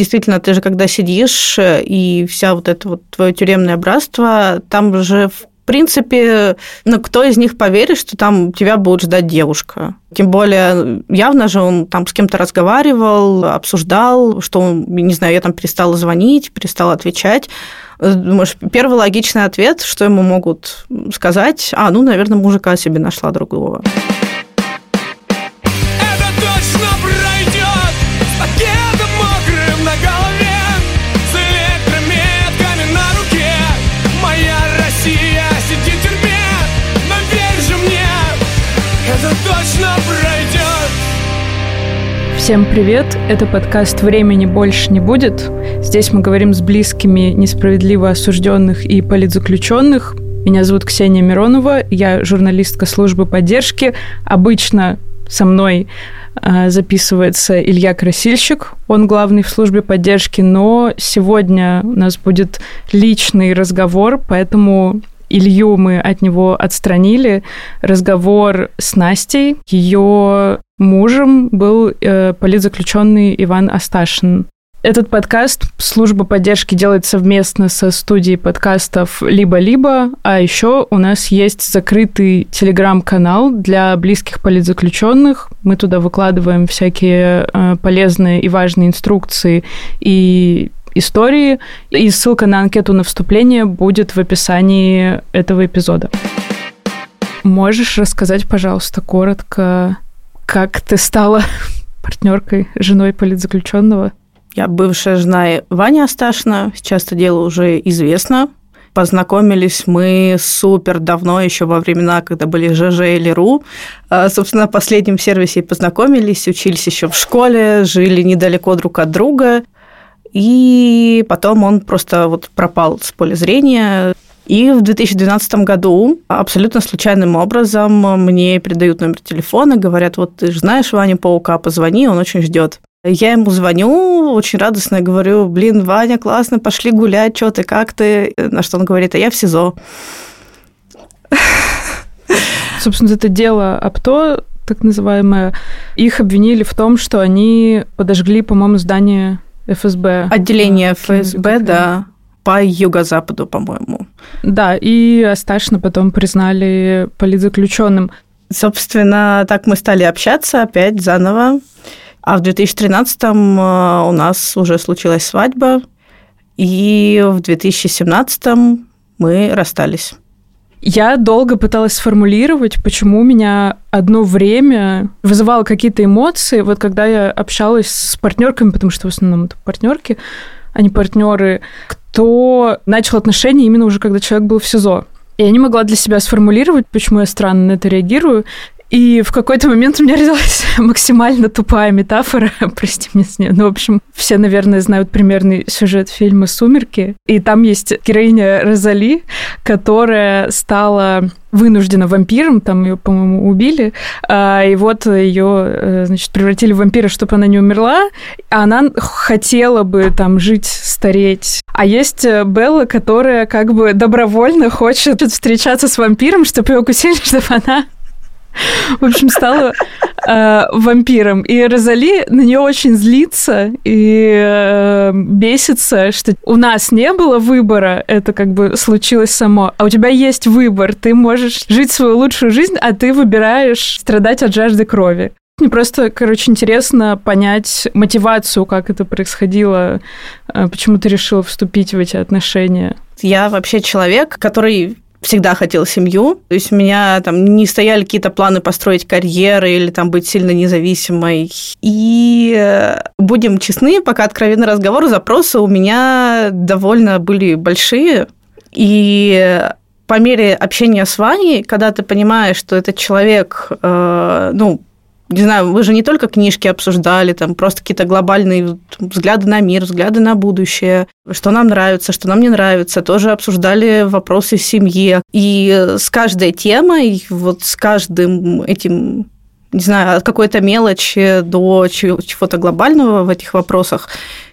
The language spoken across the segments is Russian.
Действительно, ты же когда сидишь, и вся вот это вот твое тюремное братство, там же в принципе, ну, кто из них поверит, что там тебя будет ждать девушка? Тем более, явно же он там с кем-то разговаривал, обсуждал, что, он, не знаю, я там перестала звонить, перестала отвечать. Думаешь, первый логичный ответ, что ему могут сказать, а, ну, наверное, мужика себе нашла другого. Всем привет! Это подкаст «Времени больше не будет». Здесь мы говорим с близкими несправедливо осужденных и политзаключенных. Меня зовут Ксения Миронова, я журналистка службы поддержки. Обычно со мной э, записывается Илья Красильщик, он главный в службе поддержки, но сегодня у нас будет личный разговор, поэтому Илью мы от него отстранили. Разговор с Настей, ее мужем был э, политзаключенный Иван Асташин. Этот подкаст служба поддержки делает совместно со студией подкастов «Либо-либо», а еще у нас есть закрытый телеграм-канал для близких политзаключенных. Мы туда выкладываем всякие э, полезные и важные инструкции и истории. И ссылка на анкету на вступление будет в описании этого эпизода. Можешь рассказать, пожалуйста, коротко, как ты стала партнеркой, женой политзаключенного? Я бывшая жена Вани Асташина, сейчас это дело уже известно. Познакомились мы супер давно, еще во времена, когда были ЖЖ или РУ. А, собственно, на последнем сервисе познакомились, учились еще в школе, жили недалеко друг от друга. И потом он просто вот пропал с поля зрения. И в 2012 году абсолютно случайным образом мне передают номер телефона, говорят, вот ты же знаешь Ваню Паука, позвони, он очень ждет. Я ему звоню, очень радостно говорю, блин, Ваня, классно, пошли гулять, что ты, как ты? На что он говорит, а я в СИЗО. Собственно, это дело АПТО, так называемое, их обвинили в том, что они подожгли, по-моему, здание ФСБ. Отделение ФСБ, да по юго-западу, по-моему. Да, и Асташина потом признали политзаключенным. Собственно, так мы стали общаться опять заново. А в 2013-м э, у нас уже случилась свадьба, и в 2017-м мы расстались. Я долго пыталась сформулировать, почему у меня одно время вызывало какие-то эмоции, вот когда я общалась с партнерками, потому что в основном это партнерки, а не партнеры, кто начал отношения именно уже когда человек был в СИЗО. Я не могла для себя сформулировать, почему я странно на это реагирую. И в какой-то момент у меня родилась максимально тупая метафора, прости меня с ней. Ну, в общем, все, наверное, знают примерный сюжет фильма «Сумерки». И там есть героиня Розали, которая стала вынуждена вампиром, там ее, по-моему, убили, а, и вот ее, э, значит, превратили в вампира, чтобы она не умерла, а она хотела бы там жить, стареть. А есть э, Белла, которая как бы добровольно хочет встречаться с вампиром, чтобы ее укусили, чтобы она в общем, стала э, вампиром. И Розали на нее очень злится и э, бесится, что у нас не было выбора, это как бы случилось само, а у тебя есть выбор, ты можешь жить свою лучшую жизнь, а ты выбираешь страдать от жажды крови. Мне просто, короче, интересно понять мотивацию, как это происходило, э, почему ты решил вступить в эти отношения. Я вообще человек, который всегда хотела семью. То есть у меня там не стояли какие-то планы построить карьеры или там быть сильно независимой. И э, будем честны, пока откровенный разговор, запросы у меня довольно были большие. И по мере общения с Ваней, когда ты понимаешь, что этот человек, э, ну, не знаю, вы же не только книжки обсуждали, там просто какие-то глобальные взгляды на мир, взгляды на будущее, что нам нравится, что нам не нравится, тоже обсуждали вопросы семьи. И с каждой темой, вот с каждым этим не знаю, от какой-то мелочи до чего-то глобального в этих вопросах,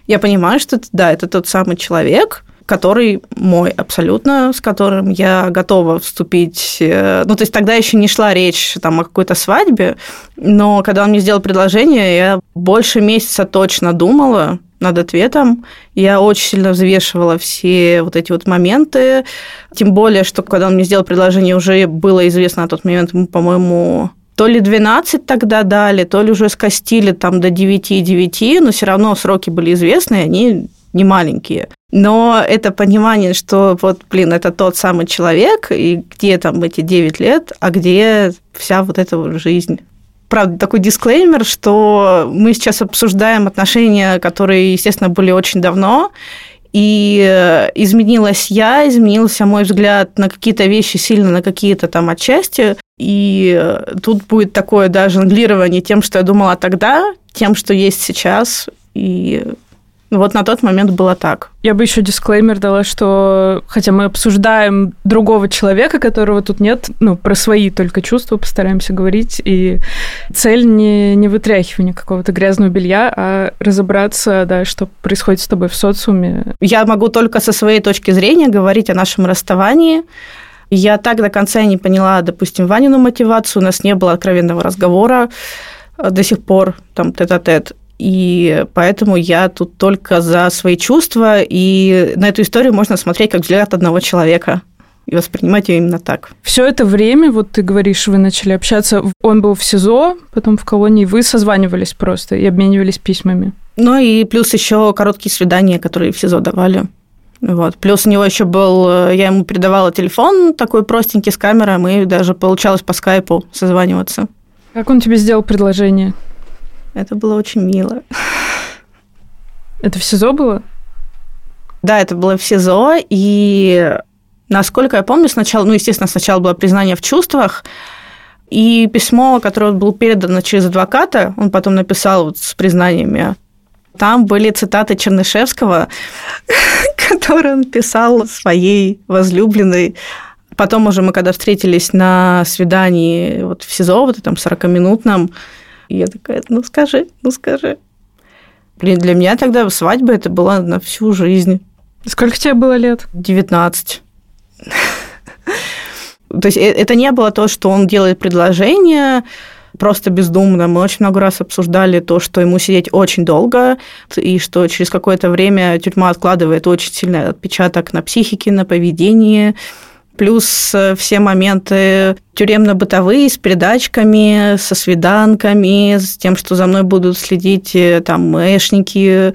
я понимаю, что да, это тот самый человек, который мой абсолютно, с которым я готова вступить. Э, ну, то есть тогда еще не шла речь там, о какой-то свадьбе, но когда он мне сделал предложение, я больше месяца точно думала, над ответом. Я очень сильно взвешивала все вот эти вот моменты. Тем более, что когда он мне сделал предложение, уже было известно на тот момент, ему, по-моему, то ли 12 тогда дали, то ли уже скостили там до 9,9, но все равно сроки были известны, они не маленькие. Но это понимание, что вот, блин, это тот самый человек, и где там эти 9 лет, а где вся вот эта жизнь правда, такой дисклеймер, что мы сейчас обсуждаем отношения, которые, естественно, были очень давно, и э, изменилась я, изменился мой взгляд на какие-то вещи сильно, на какие-то там отчасти. И э, тут будет такое да, жонглирование тем, что я думала тогда, тем, что есть сейчас. И вот на тот момент было так. Я бы еще дисклеймер дала, что хотя мы обсуждаем другого человека, которого тут нет, ну, про свои только чувства постараемся говорить, и цель не, не вытряхивание какого-то грязного белья, а разобраться, да, что происходит с тобой в социуме. Я могу только со своей точки зрения говорить о нашем расставании, я так до конца не поняла, допустим, Ванину мотивацию, у нас не было откровенного разговора до сих пор, там, тет-а-тет. И поэтому я тут только за свои чувства, и на эту историю можно смотреть как взгляд одного человека и воспринимать ее именно так. Все это время, вот ты говоришь, вы начали общаться, он был в СИЗО, потом в колонии, вы созванивались просто и обменивались письмами. Ну и плюс еще короткие свидания, которые в СИЗО давали. Вот. Плюс у него еще был, я ему передавала телефон такой простенький с камерой, мы даже получалось по скайпу созваниваться. Как он тебе сделал предложение? Это было очень мило. Это в СИЗО было? Да, это было в СИЗО, и насколько я помню, сначала, ну, естественно, сначала было признание в чувствах, и письмо, которое было передано через адвоката, он потом написал вот с признаниями, там были цитаты Чернышевского, которые он писал своей возлюбленной. Потом уже мы, когда встретились на свидании вот в СИЗО, вот этом 40-минутном, и я такая, ну скажи, ну скажи. Блин, для меня тогда свадьба это была на всю жизнь. Сколько тебе было лет? 19. То есть э, это не было то, что он делает предложение просто бездумно. Мы очень много раз обсуждали то, что ему сидеть очень долго, и что через какое-то время тюрьма откладывает очень сильный отпечаток на психике, на поведении плюс э, все моменты тюремно-бытовые с передачками, со свиданками, с тем, что за мной будут следить э, там эшники,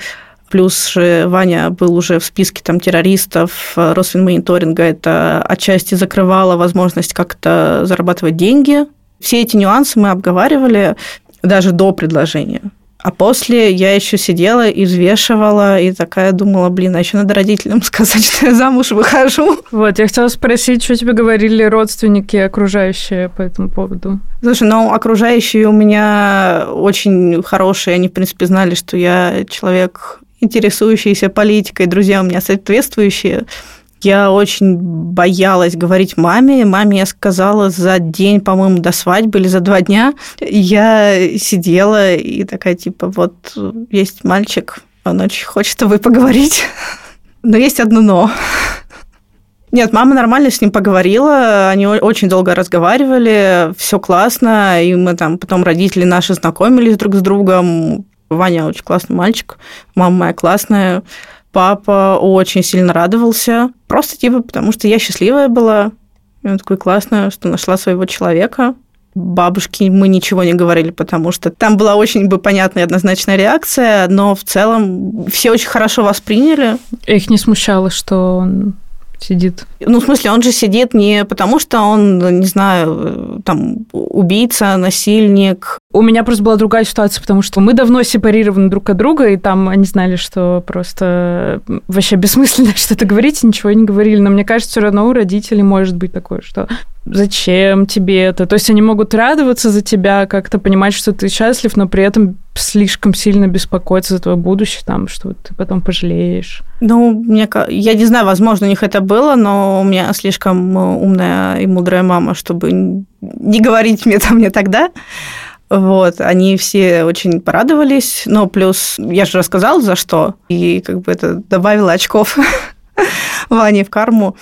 плюс же Ваня был уже в списке там террористов э, Росфинмониторинга, это отчасти закрывало возможность как-то зарабатывать деньги. Все эти нюансы мы обговаривали даже до предложения. А после я еще сидела и взвешивала, и такая думала, блин, а еще надо родителям сказать, что я замуж выхожу. Вот, я хотела спросить, что тебе говорили родственники окружающие по этому поводу? Слушай, ну, окружающие у меня очень хорошие, они, в принципе, знали, что я человек интересующийся политикой, друзья у меня соответствующие. Я очень боялась говорить маме. Маме я сказала за день, по-моему, до свадьбы или за два дня. Я сидела и такая, типа, вот есть мальчик, он очень хочет с тобой поговорить. Но есть одно но. Нет, мама нормально с ним поговорила, они очень долго разговаривали, все классно, и мы там потом родители наши знакомились друг с другом. Ваня очень классный мальчик, мама моя классная. Папа очень сильно радовался. Просто типа потому, что я счастливая была. И он такой классно, что нашла своего человека. Бабушке мы ничего не говорили, потому что там была очень бы понятная однозначная реакция, но в целом все очень хорошо восприняли. Их не смущало, что он сидит? Ну, в смысле, он же сидит не потому, что он, не знаю, там, убийца, насильник. У меня просто была другая ситуация, потому что мы давно сепарированы друг от друга, и там они знали, что просто вообще бессмысленно что-то говорить, ничего не говорили. Но мне кажется, все равно у родителей может быть такое, что зачем тебе это? То есть они могут радоваться за тебя, как-то понимать, что ты счастлив, но при этом слишком сильно беспокоиться за твое будущее, там, что ты потом пожалеешь. Ну, мне, я не знаю, возможно, у них это было, но у меня слишком умная и мудрая мама, чтобы не говорить мне там мне тогда. Вот, они все очень порадовались, но плюс я же рассказала, за что, и как бы это добавило очков Ване в карму.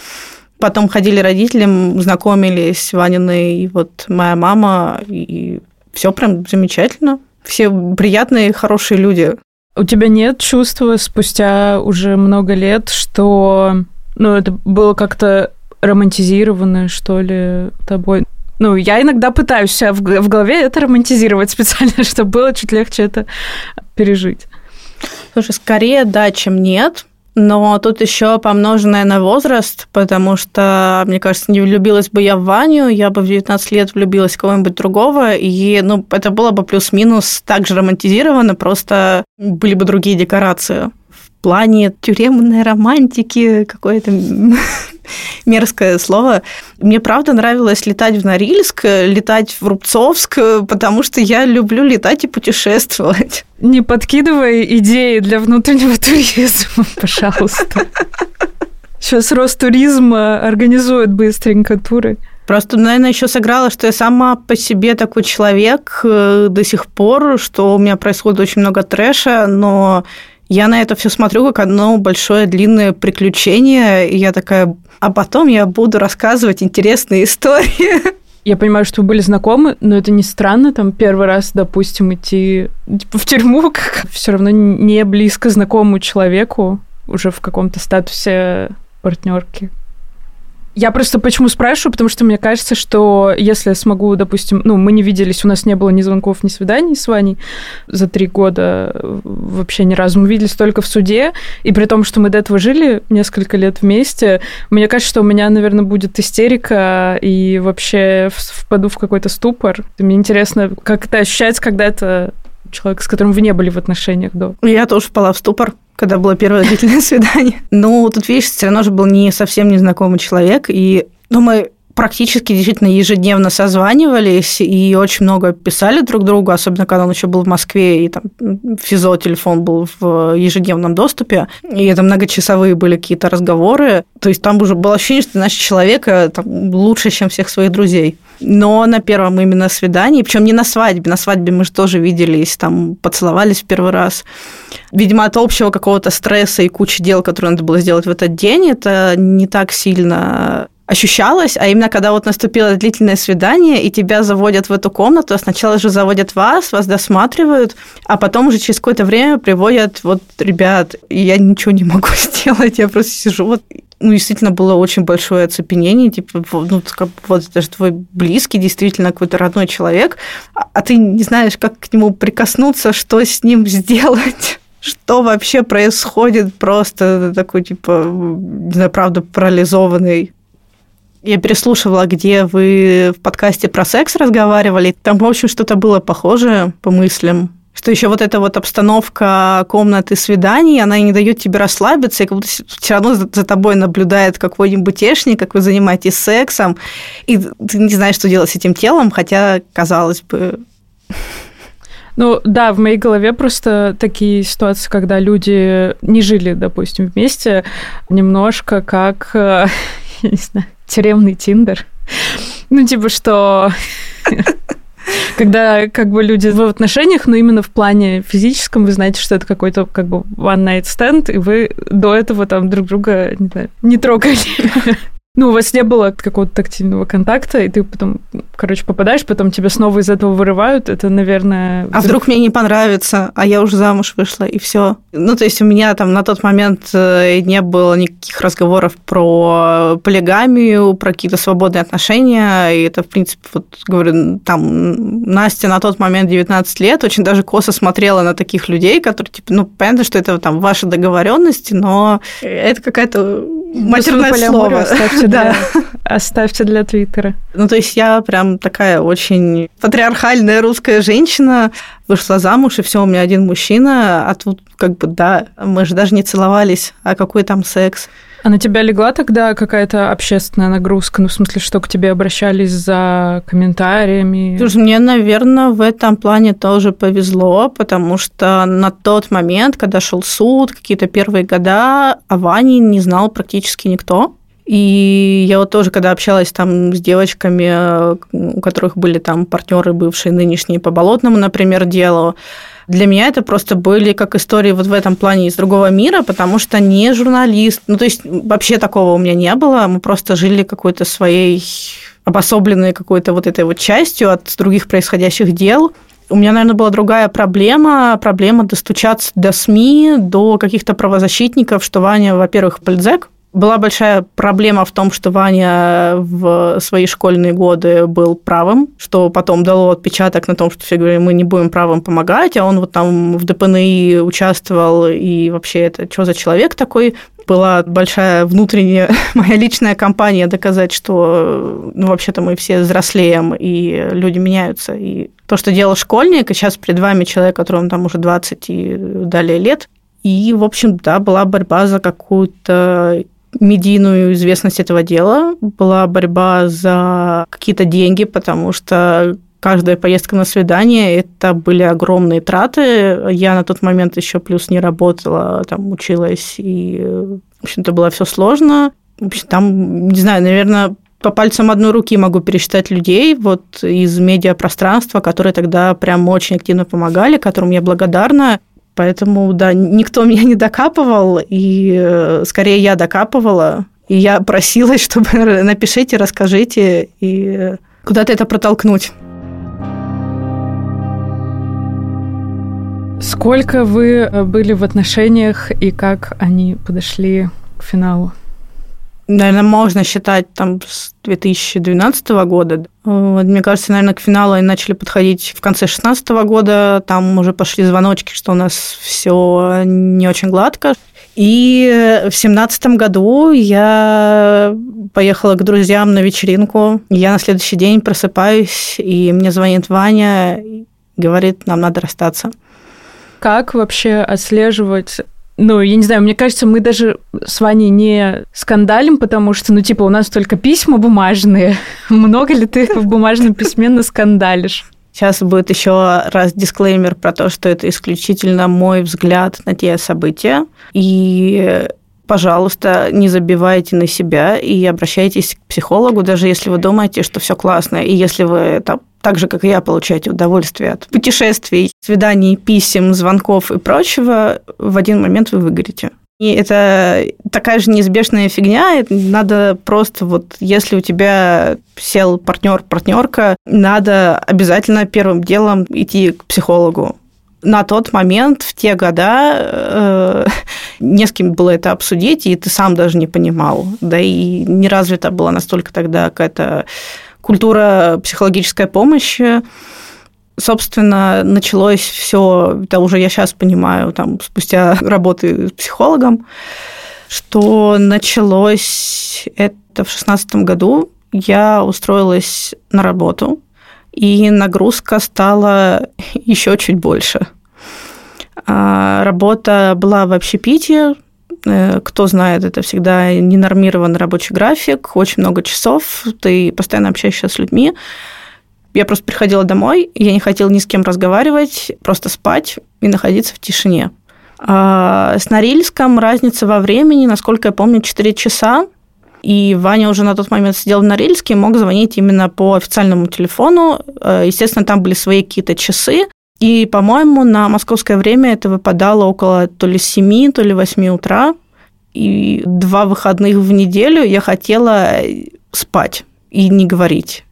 Потом ходили родителям, знакомились Ванины и вот моя мама, и все прям замечательно. Все приятные, хорошие люди. У тебя нет чувства спустя уже много лет, что ну, это было как-то романтизировано, что ли, тобой? Ну, я иногда пытаюсь себя в голове это романтизировать специально, чтобы было чуть легче это пережить. Слушай, скорее да, чем нет. Но тут еще помноженное на возраст, потому что, мне кажется, не влюбилась бы я в Ваню, я бы в 19 лет влюбилась в кого-нибудь другого, и ну, это было бы плюс-минус так же романтизировано, просто были бы другие декорации. Плане тюремной романтики какое-то мерзкое слово. Мне правда нравилось летать в Норильск, летать в Рубцовск, потому что я люблю летать и путешествовать. Не подкидывай идеи для внутреннего туризма, пожалуйста. Сейчас Ростуризм организует быстренько туры. Просто, наверное, еще сыграла, что я сама по себе такой человек э, до сих пор, что у меня происходит очень много трэша, но я на это все смотрю как одно большое длинное приключение, и я такая, а потом я буду рассказывать интересные истории. Я понимаю, что вы были знакомы, но это не странно, там первый раз, допустим, идти типа, в тюрьму, как все равно не близко знакомому человеку, уже в каком-то статусе партнерки. Я просто почему спрашиваю, потому что мне кажется, что если я смогу, допустим, ну, мы не виделись, у нас не было ни звонков, ни свиданий с Ваней за три года вообще ни разу. Мы виделись только в суде, и при том, что мы до этого жили несколько лет вместе, мне кажется, что у меня, наверное, будет истерика и вообще впаду в какой-то ступор. Мне интересно, как это ощущается, когда это человек, с которым вы не были в отношениях до. Я тоже впала в ступор когда было первое длительное свидание. Но тут, видишь, все равно же был не совсем незнакомый человек, и ну, мы практически действительно ежедневно созванивались и очень много писали друг другу, особенно когда он еще был в Москве, и там физо телефон был в ежедневном доступе, и это многочасовые были какие-то разговоры. То есть там уже было ощущение, что ты знаешь человека там, лучше, чем всех своих друзей. Но на первом именно свидании, причем не на свадьбе, на свадьбе мы же тоже виделись, там поцеловались в первый раз. Видимо, от общего какого-то стресса и кучи дел, которые надо было сделать в этот день, это не так сильно ощущалось, а именно когда вот наступило длительное свидание, и тебя заводят в эту комнату, сначала же заводят вас, вас досматривают, а потом уже через какое-то время приводят вот ребят, я ничего не могу сделать, я просто сижу. Вот ну, действительно было очень большое оцепенение, типа, ну, как, вот это же твой близкий, действительно какой-то родной человек, а, а ты не знаешь, как к нему прикоснуться, что с ним сделать что вообще происходит, просто такой, типа, не знаю, правда, парализованный я переслушивала, где вы в подкасте про секс разговаривали. Там, в общем, что-то было похожее по мыслям. Что еще вот эта вот обстановка комнаты свиданий, она не дает тебе расслабиться, и как будто все равно за, тобой наблюдает какой-нибудь тешник, как вы занимаетесь сексом, и ты не знаешь, что делать с этим телом, хотя, казалось бы... Ну да, в моей голове просто такие ситуации, когда люди не жили, допустим, вместе, немножко как, я не знаю, тюремный Тиндер. Ну, типа, что когда как бы люди в отношениях, но именно в плане физическом, вы знаете, что это какой-то как бы one night stand, и вы до этого там друг друга, не знаю, не трогали. Ну, у вас не было какого-то тактильного контакта, и ты потом, короче, попадаешь, потом тебя снова из этого вырывают, это, наверное... А вдруг мне не понравится, а я уже замуж вышла, и все. Ну, то есть у меня там на тот момент э, не было никаких разговоров про полигамию, про какие-то свободные отношения, и это, в принципе, вот, говорю, там, Настя на тот момент 19 лет очень даже косо смотрела на таких людей, которые, типа, ну, понятно, что это там ваши договоренности, но это какая-то матерное слово. Оставьте, да. для, оставьте для Твиттера. Ну, то есть я прям такая очень патриархальная русская женщина, вышла замуж, и все, у меня один мужчина, а тут как бы, да, мы же даже не целовались, а какой там секс. А на тебя легла тогда какая-то общественная нагрузка? Ну, в смысле, что к тебе обращались за комментариями? Слушай, мне, наверное, в этом плане тоже повезло, потому что на тот момент, когда шел суд, какие-то первые года, о Ване не знал практически никто. И я вот тоже, когда общалась там с девочками, у которых были там партнеры бывшие, нынешние по болотному, например, делу, для меня это просто были как истории вот в этом плане из другого мира, потому что не журналист, ну то есть вообще такого у меня не было, мы просто жили какой-то своей обособленной какой-то вот этой вот частью от других происходящих дел, У меня, наверное, была другая проблема, проблема достучаться до СМИ, до каких-то правозащитников, что Ваня, во-первых, политзек, была большая проблема в том, что Ваня в свои школьные годы был правым, что потом дало отпечаток на том, что все говорили, мы не будем правым помогать, а он вот там в ДПНИ участвовал, и вообще это что за человек такой? Была большая внутренняя моя личная кампания доказать, что ну, вообще-то мы все взрослеем, и люди меняются. И то, что делал школьник, и сейчас перед вами человек, которому там уже 20 и далее лет, и, в общем, да, была борьба за какую-то медийную известность этого дела, была борьба за какие-то деньги, потому что каждая поездка на свидание это были огромные траты. Я на тот момент еще плюс не работала, там училась, и, в общем-то, было все сложно. В общем, там, не знаю, наверное, по пальцам одной руки могу пересчитать людей вот из медиапространства, которые тогда прям очень активно помогали, которым я благодарна. Поэтому, да, никто меня не докапывал, и э, скорее я докапывала, и я просилась, чтобы напишите, расскажите, и куда-то это протолкнуть. Сколько вы э, были в отношениях и как они подошли к финалу? Наверное, можно считать там с 2012 года. Вот, мне кажется, наверное, к финалу они начали подходить в конце 2016 года. Там уже пошли звоночки, что у нас все не очень гладко. И в 2017 году я поехала к друзьям на вечеринку. Я на следующий день просыпаюсь, и мне звонит Ваня, говорит, нам надо расстаться. Как вообще отслеживать ну, я не знаю, мне кажется, мы даже с Ваней не скандалим, потому что, ну, типа, у нас только письма бумажные. Много ли ты в бумажном письме наскандалишь? Сейчас будет еще раз дисклеймер про то, что это исключительно мой взгляд на те события. И пожалуйста, не забивайте на себя и обращайтесь к психологу, даже если вы думаете, что все классно. И если вы там так же, как и я, получаете удовольствие от путешествий, свиданий, писем, звонков и прочего, в один момент вы выгорите. И это такая же неизбежная фигня. Надо просто вот, если у тебя сел партнер, партнерка, надо обязательно первым делом идти к психологу. На тот момент, в те года, э, не с кем было это обсудить, и ты сам даже не понимал. Да и не развита была настолько тогда какая-то культура психологической помощи. Собственно, началось все, это уже я сейчас понимаю, там, спустя работы с психологом, что началось это в шестнадцатом году. Я устроилась на работу, и нагрузка стала еще чуть больше. А, работа была в общепите, Э, кто знает, это всегда ненормированный рабочий график, очень много часов, ты постоянно общаешься с людьми. Я просто приходила домой, я не хотела ни с кем разговаривать, просто спать и находиться в тишине. А с Норильском разница во времени, насколько я помню, 4 часа. И Ваня уже на тот момент сидел в Норильске и мог звонить именно по официальному телефону. Э, естественно, там были свои какие-то часы. И, по-моему, на московское время это выпадало около то ли 7, то ли 8 утра. И два выходных в неделю я хотела спать и не говорить.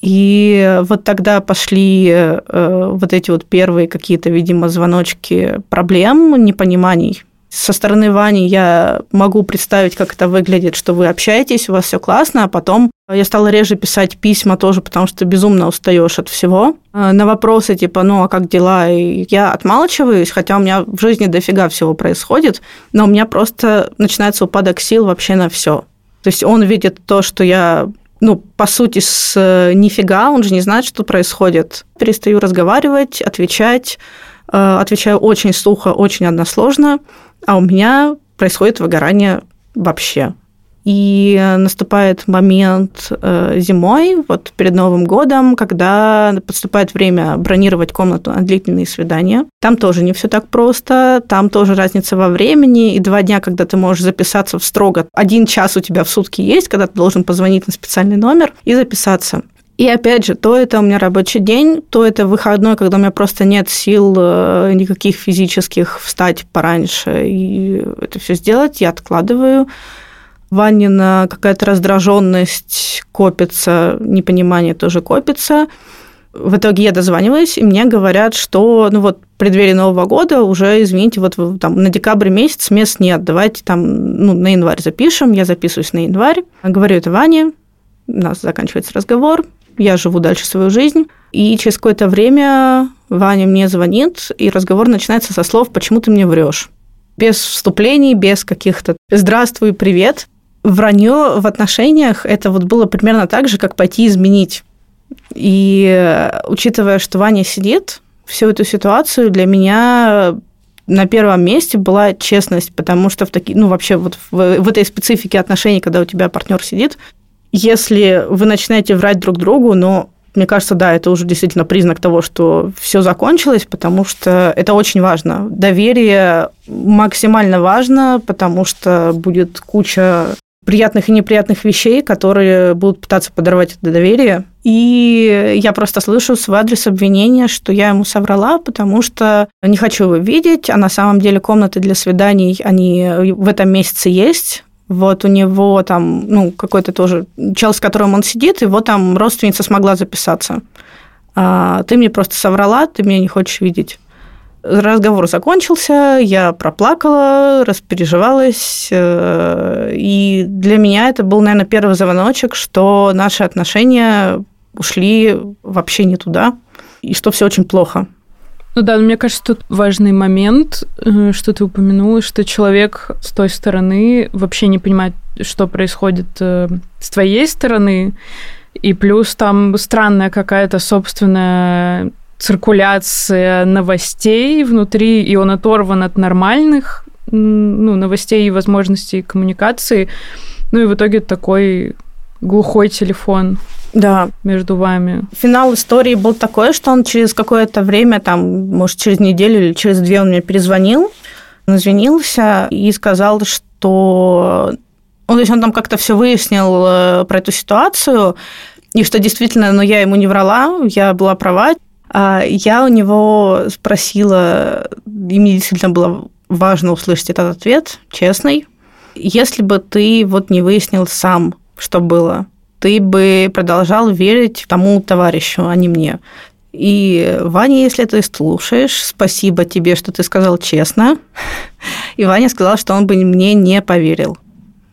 И вот тогда пошли э, вот эти вот первые какие-то, видимо, звоночки проблем, непониманий со стороны Вани я могу представить, как это выглядит, что вы общаетесь, у вас все классно, а потом я стала реже писать письма тоже, потому что безумно устаешь от всего. А, на вопросы типа, ну а как дела? И я отмалчиваюсь, хотя у меня в жизни дофига всего происходит, но у меня просто начинается упадок сил вообще на все. То есть он видит то, что я ну, по сути, с э, нифига, он же не знает, что происходит. Перестаю разговаривать, отвечать, э, отвечаю очень сухо, очень односложно а у меня происходит выгорание вообще. И наступает момент э, зимой, вот перед Новым годом, когда подступает время бронировать комнату на длительные свидания. Там тоже не все так просто, там тоже разница во времени, и два дня, когда ты можешь записаться в строго. Один час у тебя в сутки есть, когда ты должен позвонить на специальный номер и записаться. И опять же, то это у меня рабочий день, то это выходной, когда у меня просто нет сил э, никаких физических встать пораньше и это все сделать, я откладываю. Ванина какая-то раздраженность копится, непонимание тоже копится. В итоге я дозваниваюсь, и мне говорят, что, ну вот, в преддверии Нового года уже, извините, вот там на декабрь месяц мест нет, давайте там, ну, на январь запишем, я записываюсь на январь, говорю это Ване, у нас заканчивается разговор, я живу дальше свою жизнь, и через какое-то время Ваня мне звонит, и разговор начинается со слов «почему ты мне врешь?» Без вступлений, без каких-то «здравствуй, привет». Вранье в отношениях это вот было примерно так же, как пойти изменить. И учитывая, что Ваня сидит, всю эту ситуацию для меня на первом месте была честность, потому что в такие, ну вообще вот в, в этой специфике отношений, когда у тебя партнер сидит, если вы начинаете врать друг другу, но мне кажется, да, это уже действительно признак того, что все закончилось, потому что это очень важно. Доверие максимально важно, потому что будет куча приятных и неприятных вещей, которые будут пытаться подорвать это доверие. И я просто слышу свой адрес обвинения, что я ему соврала, потому что не хочу его видеть, а на самом деле комнаты для свиданий, они в этом месяце есть, вот у него там, ну, какой-то тоже чел, с которым он сидит, его там родственница смогла записаться. А ты мне просто соврала, ты меня не хочешь видеть. Разговор закончился, я проплакала, распереживалась, э, и для меня это был, наверное, первый звоночек, что наши отношения ушли вообще не туда, и что все очень плохо. Ну да, но мне кажется, тут важный момент, э, что ты упомянула, что человек с той стороны вообще не понимает, что происходит э, с твоей стороны, и плюс там странная какая-то собственная циркуляция новостей внутри, и он оторван от нормальных ну, новостей и возможностей коммуникации. Ну и в итоге такой глухой телефон да. между вами. Финал истории был такой, что он через какое-то время, там, может, через неделю или через две он мне перезвонил, извинился и сказал, что он, то есть он там как-то все выяснил э, про эту ситуацию, и что действительно, но ну, я ему не врала, я была права. А я у него спросила, и мне действительно было важно услышать этот ответ, честный. Если бы ты вот не выяснил сам, что было, ты бы продолжал верить тому товарищу, а не мне. И Ваня, если ты слушаешь, спасибо тебе, что ты сказал честно. И Ваня сказал, что он бы мне не поверил,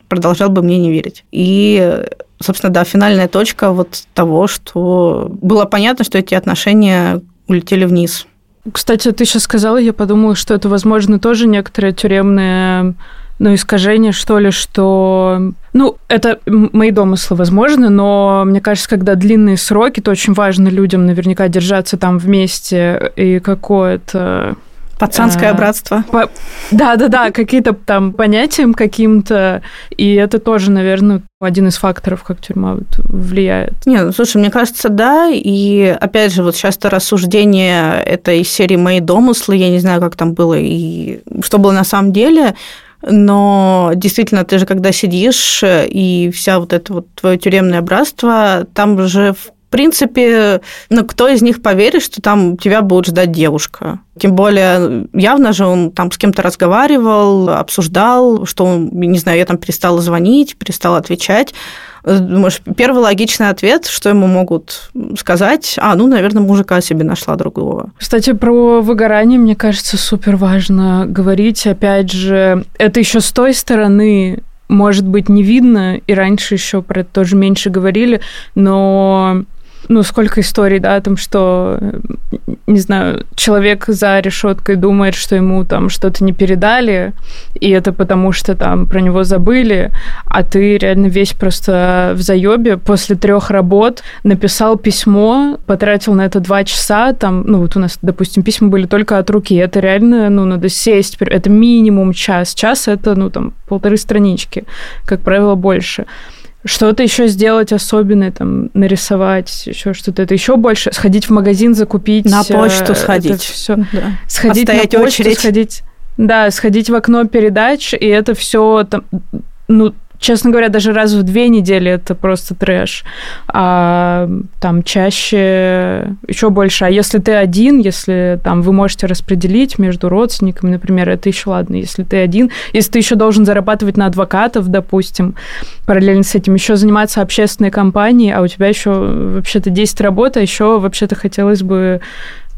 продолжал бы мне не верить. И, собственно, да, финальная точка вот того, что было понятно, что эти отношения улетели вниз. Кстати, ты сейчас сказала, я подумала, что это, возможно, тоже некоторая тюремная ну, искажение, что ли, что... Ну, это мои домыслы, возможно, но мне кажется, когда длинные сроки, то очень важно людям наверняка держаться там вместе и какое-то... Пацанское а, братство. По... Да, да, да, какие-то там понятиям каким-то. И это тоже, наверное, один из факторов, как тюрьма влияет. Не, ну слушай, мне кажется, да. И опять же, вот часто рассуждение этой серии мои домыслы, я не знаю, как там было и что было на самом деле но действительно, ты же когда сидишь, и вся вот это вот твое тюремное братство, там же в принципе, ну, кто из них поверит, что там тебя будет ждать девушка? Тем более, явно же он там с кем-то разговаривал, обсуждал, что он, не знаю, я там перестала звонить, перестала отвечать. Думаешь, первый логичный ответ, что ему могут сказать, а, ну, наверное, мужика себе нашла другого. Кстати, про выгорание, мне кажется, супер важно говорить. Опять же, это еще с той стороны может быть не видно, и раньше еще про это тоже меньше говорили, но ну, сколько историй, да, о том, что, не знаю, человек за решеткой думает, что ему там что-то не передали, и это потому, что там про него забыли, а ты реально весь просто в заебе после трех работ написал письмо, потратил на это два часа, там, ну, вот у нас, допустим, письма были только от руки, это реально, ну, надо сесть, это минимум час, час это, ну, там, полторы странички, как правило, больше что-то еще сделать особенное, там, нарисовать, еще что-то. Это еще больше. Сходить в магазин, закупить. На почту сходить. Все. Да. Сходить Отстоять на почту, очередь. сходить. Да, сходить в окно передач, и это все там, ну, честно говоря, даже раз в две недели это просто трэш. А там чаще еще больше. А если ты один, если там вы можете распределить между родственниками, например, это еще ладно. Если ты один, если ты еще должен зарабатывать на адвокатов, допустим, параллельно с этим еще заниматься общественной компанией, а у тебя еще вообще-то 10 работ, а еще вообще-то хотелось бы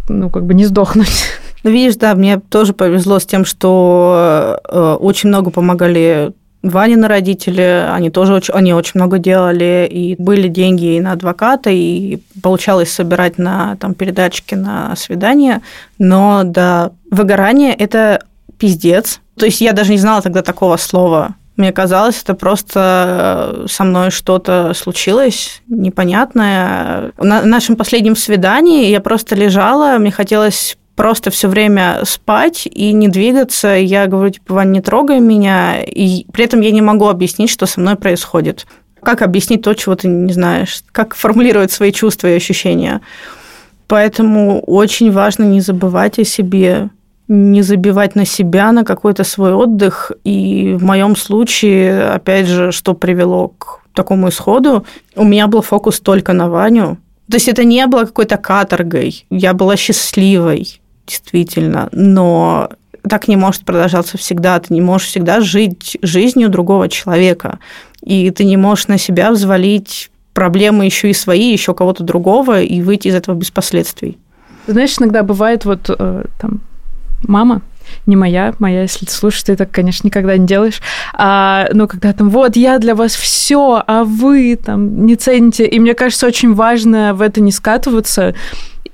ну, как бы не сдохнуть. Ну, видишь, да, мне тоже повезло с тем, что э, очень много помогали Ванины родители, они тоже очень, они очень много делали, и были деньги и на адвоката, и получалось собирать на там, передатчики на свидание, но да, выгорание – это пиздец. То есть я даже не знала тогда такого слова. Мне казалось, это просто э, со мной что-то случилось непонятное. На нашем последнем свидании я просто лежала, мне хотелось просто все время спать и не двигаться. Я говорю, типа, Вань, не трогай меня. И при этом я не могу объяснить, что со мной происходит. Как объяснить то, чего ты не знаешь? Как формулировать свои чувства и ощущения? Поэтому очень важно не забывать о себе, не забивать на себя, на какой-то свой отдых. И в моем случае, опять же, что привело к такому исходу, у меня был фокус только на Ваню. То есть это не было какой-то каторгой. Я была счастливой действительно, но так не может продолжаться всегда. Ты не можешь всегда жить жизнью другого человека. И ты не можешь на себя взвалить проблемы еще и свои, еще кого-то другого, и выйти из этого без последствий. Знаешь, иногда бывает вот э, там мама, не моя, моя, если ты слушаешь, ты так, конечно, никогда не делаешь. А, ну, когда там, вот, я для вас все, а вы там не цените. И мне кажется, очень важно в это не скатываться,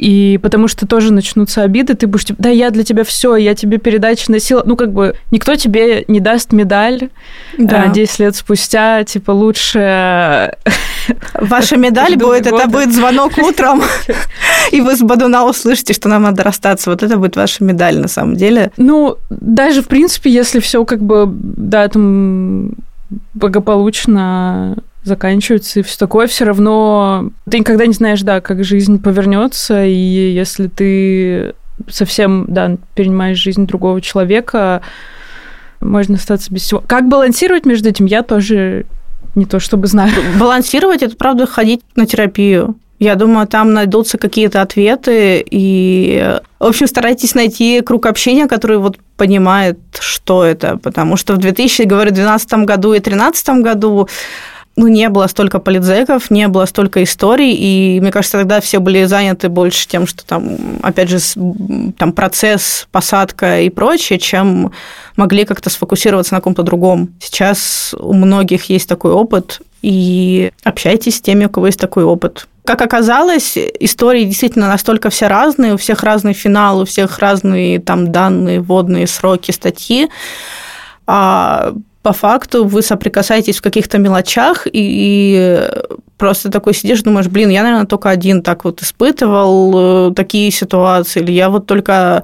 и потому что тоже начнутся обиды, ты будешь, типа, да, я для тебя все, я тебе передачи носила. Ну, как бы, никто тебе не даст медаль да. 10 лет спустя, типа, лучше... Ваша медаль будет, это будет звонок утром, и вы с Бадуна услышите, что нам надо расстаться. Вот это будет ваша медаль, на самом деле. Ну, даже, в принципе, если все как бы, да, там благополучно заканчивается и все такое, все равно ты никогда не знаешь, да, как жизнь повернется, и если ты совсем, да, перенимаешь жизнь другого человека, можно остаться без всего. Как балансировать между этим, я тоже не то чтобы знаю. Балансировать – это, правда, ходить на терапию. Я думаю, там найдутся какие-то ответы, и, в общем, старайтесь найти круг общения, который вот понимает, что это, потому что в 2012 году и 2013 году ну, не было столько политзеков, не было столько историй, и мне кажется, тогда все были заняты больше тем, что там, опять же, там процесс, посадка и прочее, чем могли как-то сфокусироваться на ком-то другом. Сейчас у многих есть такой опыт, и общайтесь с теми, у кого есть такой опыт. Как оказалось, истории действительно настолько все разные, у всех разный финал, у всех разные там данные, вводные сроки, статьи. А по факту вы соприкасаетесь в каких-то мелочах, и, и просто такой сидишь, думаешь, блин, я, наверное, только один так вот испытывал э, такие ситуации, или я вот только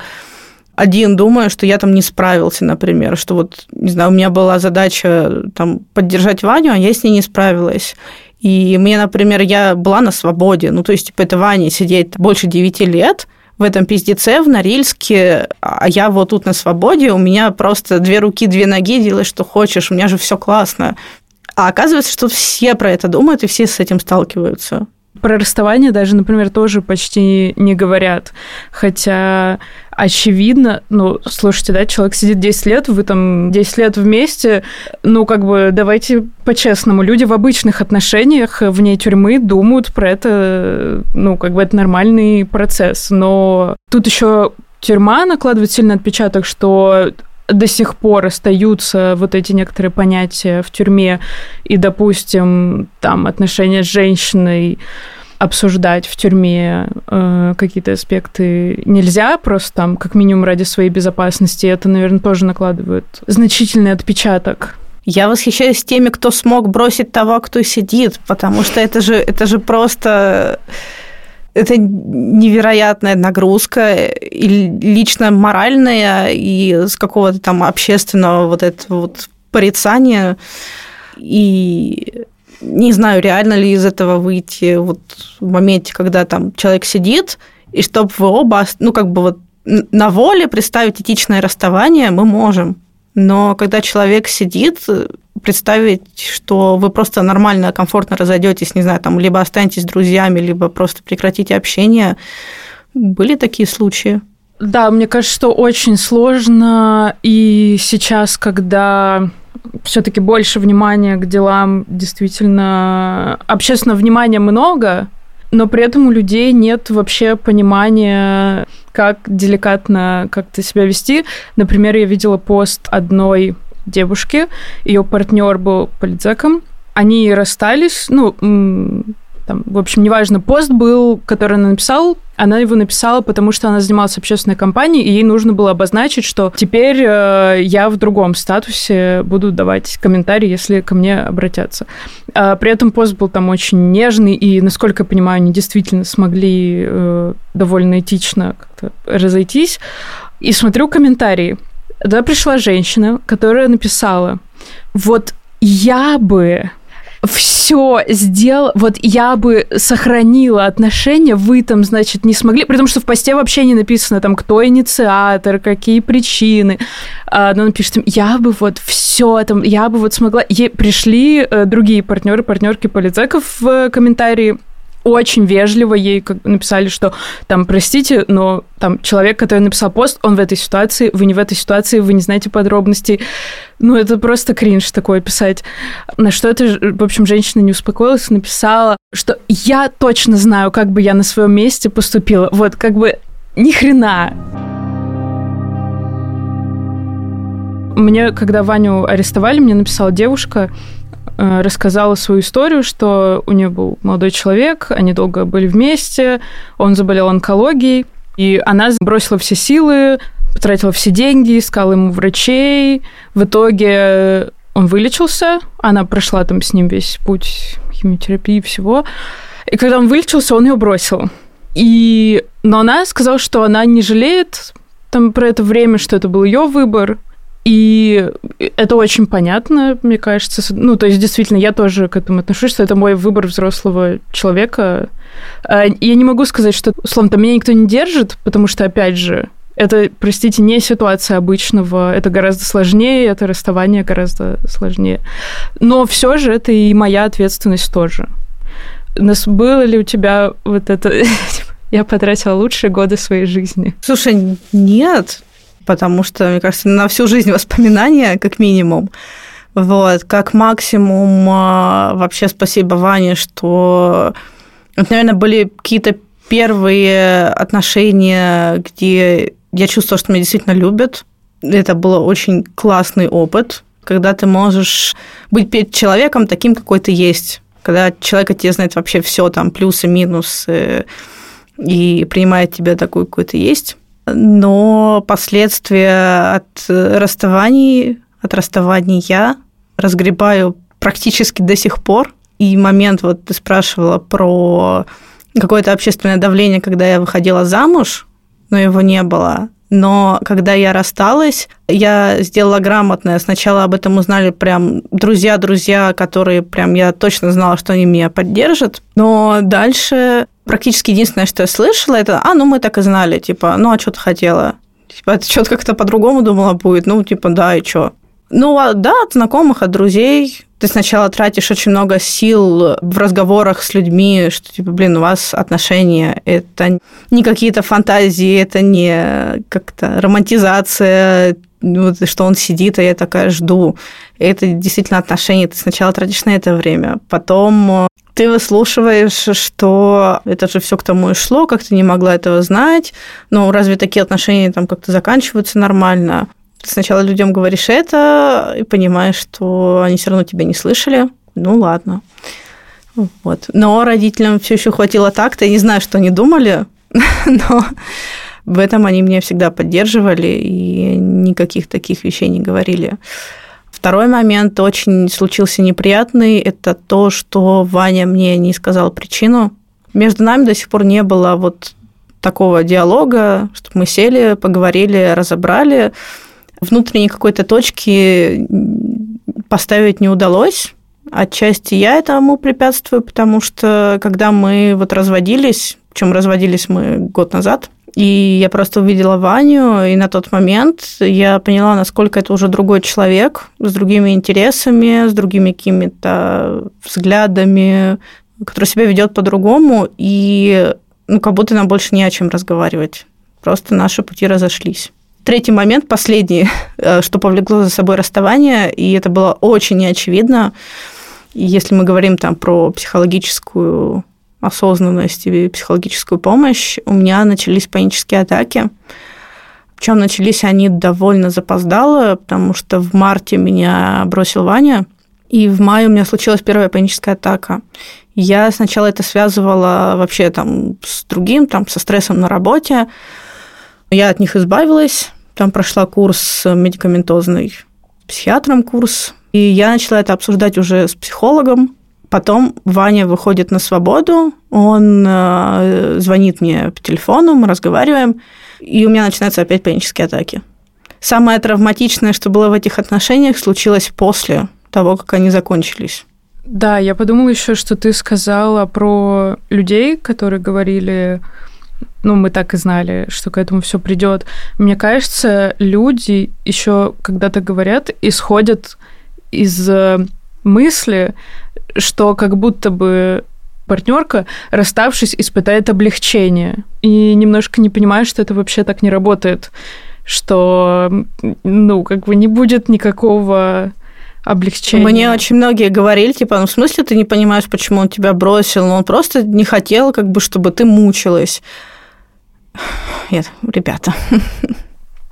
один думаю, что я там не справился, например, что вот, не знаю, у меня была задача там поддержать Ваню, а я с ней не справилась. И мне, например, я была на свободе, ну, то есть, типа, это Ваня сидеть больше 9 лет, в этом пиздеце, в Норильске, а я вот тут на свободе, у меня просто две руки, две ноги, делай, что хочешь, у меня же все классно. А оказывается, что все про это думают, и все с этим сталкиваются. Про расставание даже, например, тоже почти не говорят. Хотя очевидно, ну, слушайте, да, человек сидит 10 лет, вы там 10 лет вместе, ну, как бы, давайте по-честному, люди в обычных отношениях вне тюрьмы думают про это, ну, как бы это нормальный процесс, но тут еще тюрьма накладывает сильный отпечаток, что до сих пор остаются вот эти некоторые понятия в тюрьме, и, допустим, там отношения с женщиной, обсуждать в тюрьме э, какие-то аспекты нельзя, просто там, как минимум ради своей безопасности. Это, наверное, тоже накладывает значительный отпечаток. Я восхищаюсь теми, кто смог бросить того, кто сидит, потому что это же, это же просто это невероятная нагрузка, и лично моральная, и с какого-то там общественного вот этого вот порицания. И не знаю, реально ли из этого выйти вот в моменте, когда там человек сидит, и чтобы вы оба, ну, как бы вот на воле представить этичное расставание мы можем. Но когда человек сидит, представить, что вы просто нормально, комфортно разойдетесь, не знаю, там, либо останетесь друзьями, либо просто прекратите общение. Были такие случаи? Да, мне кажется, что очень сложно. И сейчас, когда все-таки больше внимания к делам, действительно, общественного внимания много, но при этом у людей нет вообще понимания, как деликатно как-то себя вести. Например, я видела пост одной девушки, ее партнер был политзеком, они расстались, ну, там, в общем, неважно, пост был, который она написал, она его написала, потому что она занималась общественной компанией, и ей нужно было обозначить, что теперь э, я в другом статусе буду давать комментарии, если ко мне обратятся. А при этом пост был там очень нежный, и, насколько я понимаю, они действительно смогли э, довольно этично как-то разойтись. И смотрю комментарии. Туда пришла женщина, которая написала, вот я бы все сделал, вот я бы сохранила отношения, вы там, значит, не смогли, потому что в посте вообще не написано там, кто инициатор, какие причины. А, но он пишет, я бы вот все там, я бы вот смогла. Ей пришли э, другие партнеры, партнерки политзеков в комментарии, очень вежливо ей написали, что там, простите, но там человек, который написал пост, он в этой ситуации, вы не в этой ситуации, вы не знаете подробностей. Ну, это просто кринж такое писать. На что это, в общем, женщина не успокоилась, написала, что я точно знаю, как бы я на своем месте поступила. Вот, как бы ни хрена. Мне, когда Ваню арестовали, мне написала девушка, рассказала свою историю, что у нее был молодой человек, они долго были вместе, он заболел онкологией, и она бросила все силы, потратила все деньги, искала ему врачей. В итоге он вылечился, она прошла там с ним весь путь химиотерапии и всего. И когда он вылечился, он ее бросил. И... Но она сказала, что она не жалеет там про это время, что это был ее выбор, и это очень понятно, мне кажется. Ну, то есть, действительно, я тоже к этому отношусь, что это мой выбор взрослого человека. А, я не могу сказать, что, условно, там меня никто не держит, потому что, опять же, это, простите, не ситуация обычного, это гораздо сложнее, это расставание гораздо сложнее. Но все же это и моя ответственность тоже. Нас было ли у тебя вот это... Я потратила лучшие годы своей жизни. Слушай, нет потому что, мне кажется, на всю жизнь воспоминания, как минимум. Вот, как максимум а, вообще спасибо Ване, что, вот, наверное, были какие-то первые отношения, где я чувствовала, что меня действительно любят. Это был очень классный опыт, когда ты можешь быть перед человеком таким, какой ты есть. Когда человек о тебе знает вообще все, там, плюсы, минусы, и принимает тебя такой, какой ты есть но последствия от расставаний, от расставаний я разгребаю практически до сих пор. И момент, вот ты спрашивала про какое-то общественное давление, когда я выходила замуж, но его не было. Но когда я рассталась, я сделала грамотное. Сначала об этом узнали прям друзья-друзья, которые прям я точно знала, что они меня поддержат. Но дальше практически единственное, что я слышала, это, а, ну мы так и знали, типа, ну а что ты хотела? Типа, это что-то как-то по-другому думала будет, ну, типа, да, и что? Ну, а, да, от знакомых, от друзей. Ты сначала тратишь очень много сил в разговорах с людьми, что, типа, блин, у вас отношения, это не какие-то фантазии, это не как-то романтизация, вот, что он сидит, а я такая жду. Это действительно отношения. Ты сначала тратишь на это время, потом ты выслушиваешь, что это же все к тому и шло, как ты не могла этого знать, но разве такие отношения там как-то заканчиваются нормально? Сначала людям говоришь это и понимаешь, что они все равно тебя не слышали. Ну ладно. Вот. Но родителям все еще хватило так-то. Я не знаю, что они думали, но в этом они меня всегда поддерживали и никаких таких вещей не говорили. Второй момент очень случился неприятный. Это то, что Ваня мне не сказал причину. Между нами до сих пор не было вот такого диалога, чтобы мы сели, поговорили, разобрали. Внутренней какой-то точки поставить не удалось. Отчасти я этому препятствую, потому что когда мы вот разводились, причем разводились мы год назад, И я просто увидела Ваню, и на тот момент я поняла, насколько это уже другой человек, с другими интересами, с другими какими-то взглядами, который себя ведет по-другому, и ну, как будто нам больше не о чем разговаривать. Просто наши пути разошлись. Третий момент, последний, э, что повлекло за собой расставание, и это было очень неочевидно, если мы говорим там про психологическую осознанность и психологическую помощь, у меня начались панические атаки. Причем начались они довольно запоздало, потому что в марте меня бросил Ваня, и в мае у меня случилась первая паническая атака. Я сначала это связывала вообще там с другим, там со стрессом на работе. Я от них избавилась, там прошла курс медикаментозный, психиатром курс, и я начала это обсуждать уже с психологом, Потом Ваня выходит на свободу, он э, звонит мне по телефону, мы разговариваем, и у меня начинаются опять панические атаки. Самое травматичное, что было в этих отношениях, случилось после того, как они закончились. Да, я подумала еще, что ты сказала про людей, которые говорили, ну, мы так и знали, что к этому все придет. Мне кажется, люди еще когда-то говорят, исходят из э, мысли, что как будто бы партнерка, расставшись, испытает облегчение. И немножко не понимает, что это вообще так не работает. Что, ну, как бы не будет никакого облегчения. Мне очень многие говорили, типа, ну, в смысле ты не понимаешь, почему он тебя бросил? Но он просто не хотел, как бы, чтобы ты мучилась. Нет, ребята.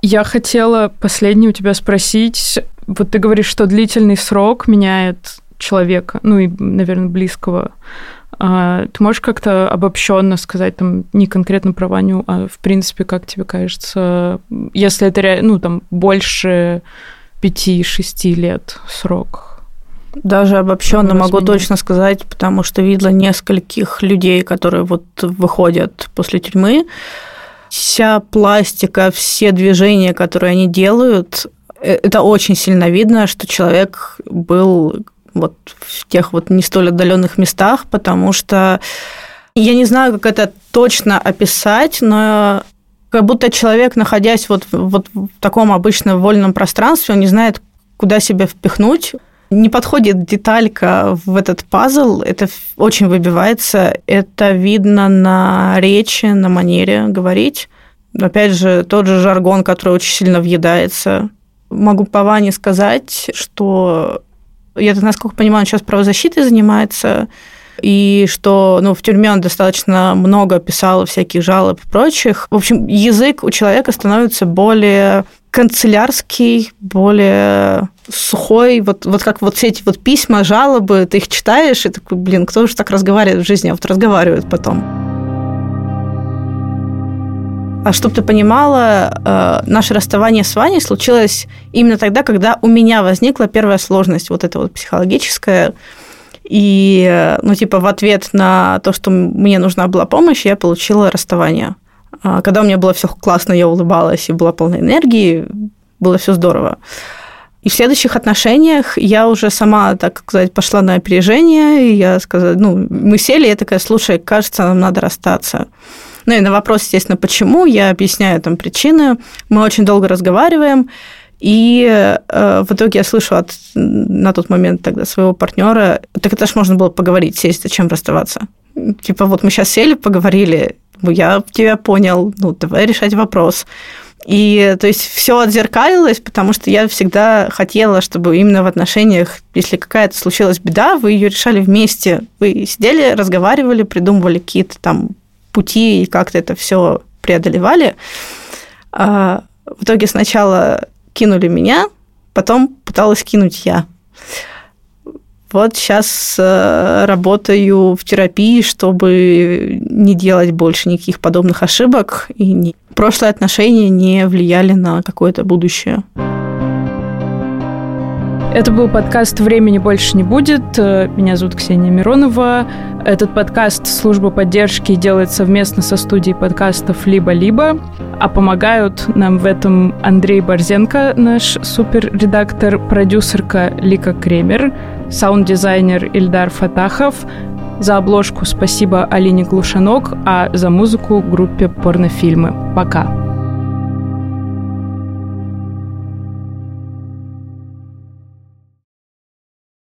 Я хотела последнее у тебя спросить. Вот ты говоришь, что длительный срок меняет человека, ну и, наверное, близкого. А, ты можешь как-то обобщенно сказать, там, не конкретно про Ваню, а в принципе, как тебе кажется, если это, ну, там, больше пяти-шести лет срок? Даже обобщенно могу точно сказать, потому что видела нескольких людей, которые вот выходят после тюрьмы. Вся пластика, все движения, которые они делают, э, это очень сильно видно, что человек был вот в тех вот не столь отдаленных местах, потому что я не знаю, как это точно описать, но как будто человек, находясь вот, вот в таком обычном вольном пространстве, он не знает, куда себя впихнуть. Не подходит деталька в этот пазл, это очень выбивается, это видно на речи, на манере говорить. Опять же, тот же жаргон, который очень сильно въедается. Могу по Ване сказать, что я, насколько понимаю, он сейчас правозащитой занимается, и что ну, в тюрьме он достаточно много писал всяких жалоб и прочих. В общем, язык у человека становится более канцелярский, более сухой, вот, вот как вот все эти вот письма, жалобы, ты их читаешь, и такой, блин, кто же так разговаривает в жизни, а вот разговаривают потом. А чтобы ты понимала, э, наше расставание с Ваней случилось именно тогда, когда у меня возникла первая сложность, вот эта вот психологическая. И, э, ну, типа, в ответ на то, что мне нужна была помощь, я получила расставание. А когда у меня было все классно, я улыбалась и была полна энергии, было все здорово. И в следующих отношениях я уже сама, так сказать, пошла на опережение, и я сказала, ну, мы сели, я такая, слушай, кажется, нам надо расстаться. Ну и на вопрос, естественно, почему, я объясняю там причины. Мы очень долго разговариваем, и э, в итоге я слышу от на тот момент тогда своего партнера, так это ж можно было поговорить, сесть, зачем расставаться. Типа вот мы сейчас сели, поговорили, я тебя понял, ну давай решать вопрос. И то есть все отзеркалилось, потому что я всегда хотела, чтобы именно в отношениях, если какая-то случилась беда, вы ее решали вместе. Вы сидели, разговаривали, придумывали какие-то там пути и как-то это все преодолевали. А в итоге сначала кинули меня, потом пыталась кинуть я. Вот сейчас э, работаю в терапии, чтобы не делать больше никаких подобных ошибок, и не... прошлые отношения не влияли на какое-то будущее. Это был подкаст «Времени больше не будет». Меня зовут Ксения Миронова. Этот подкаст служба поддержки делает совместно со студией подкастов «Либо-либо», а помогают нам в этом Андрей Борзенко, наш суперредактор, продюсерка Лика Кремер, саунд-дизайнер Ильдар Фатахов, За обложку спасибо Алине Глушанок, а за музыку группе порнофильмы. Пока.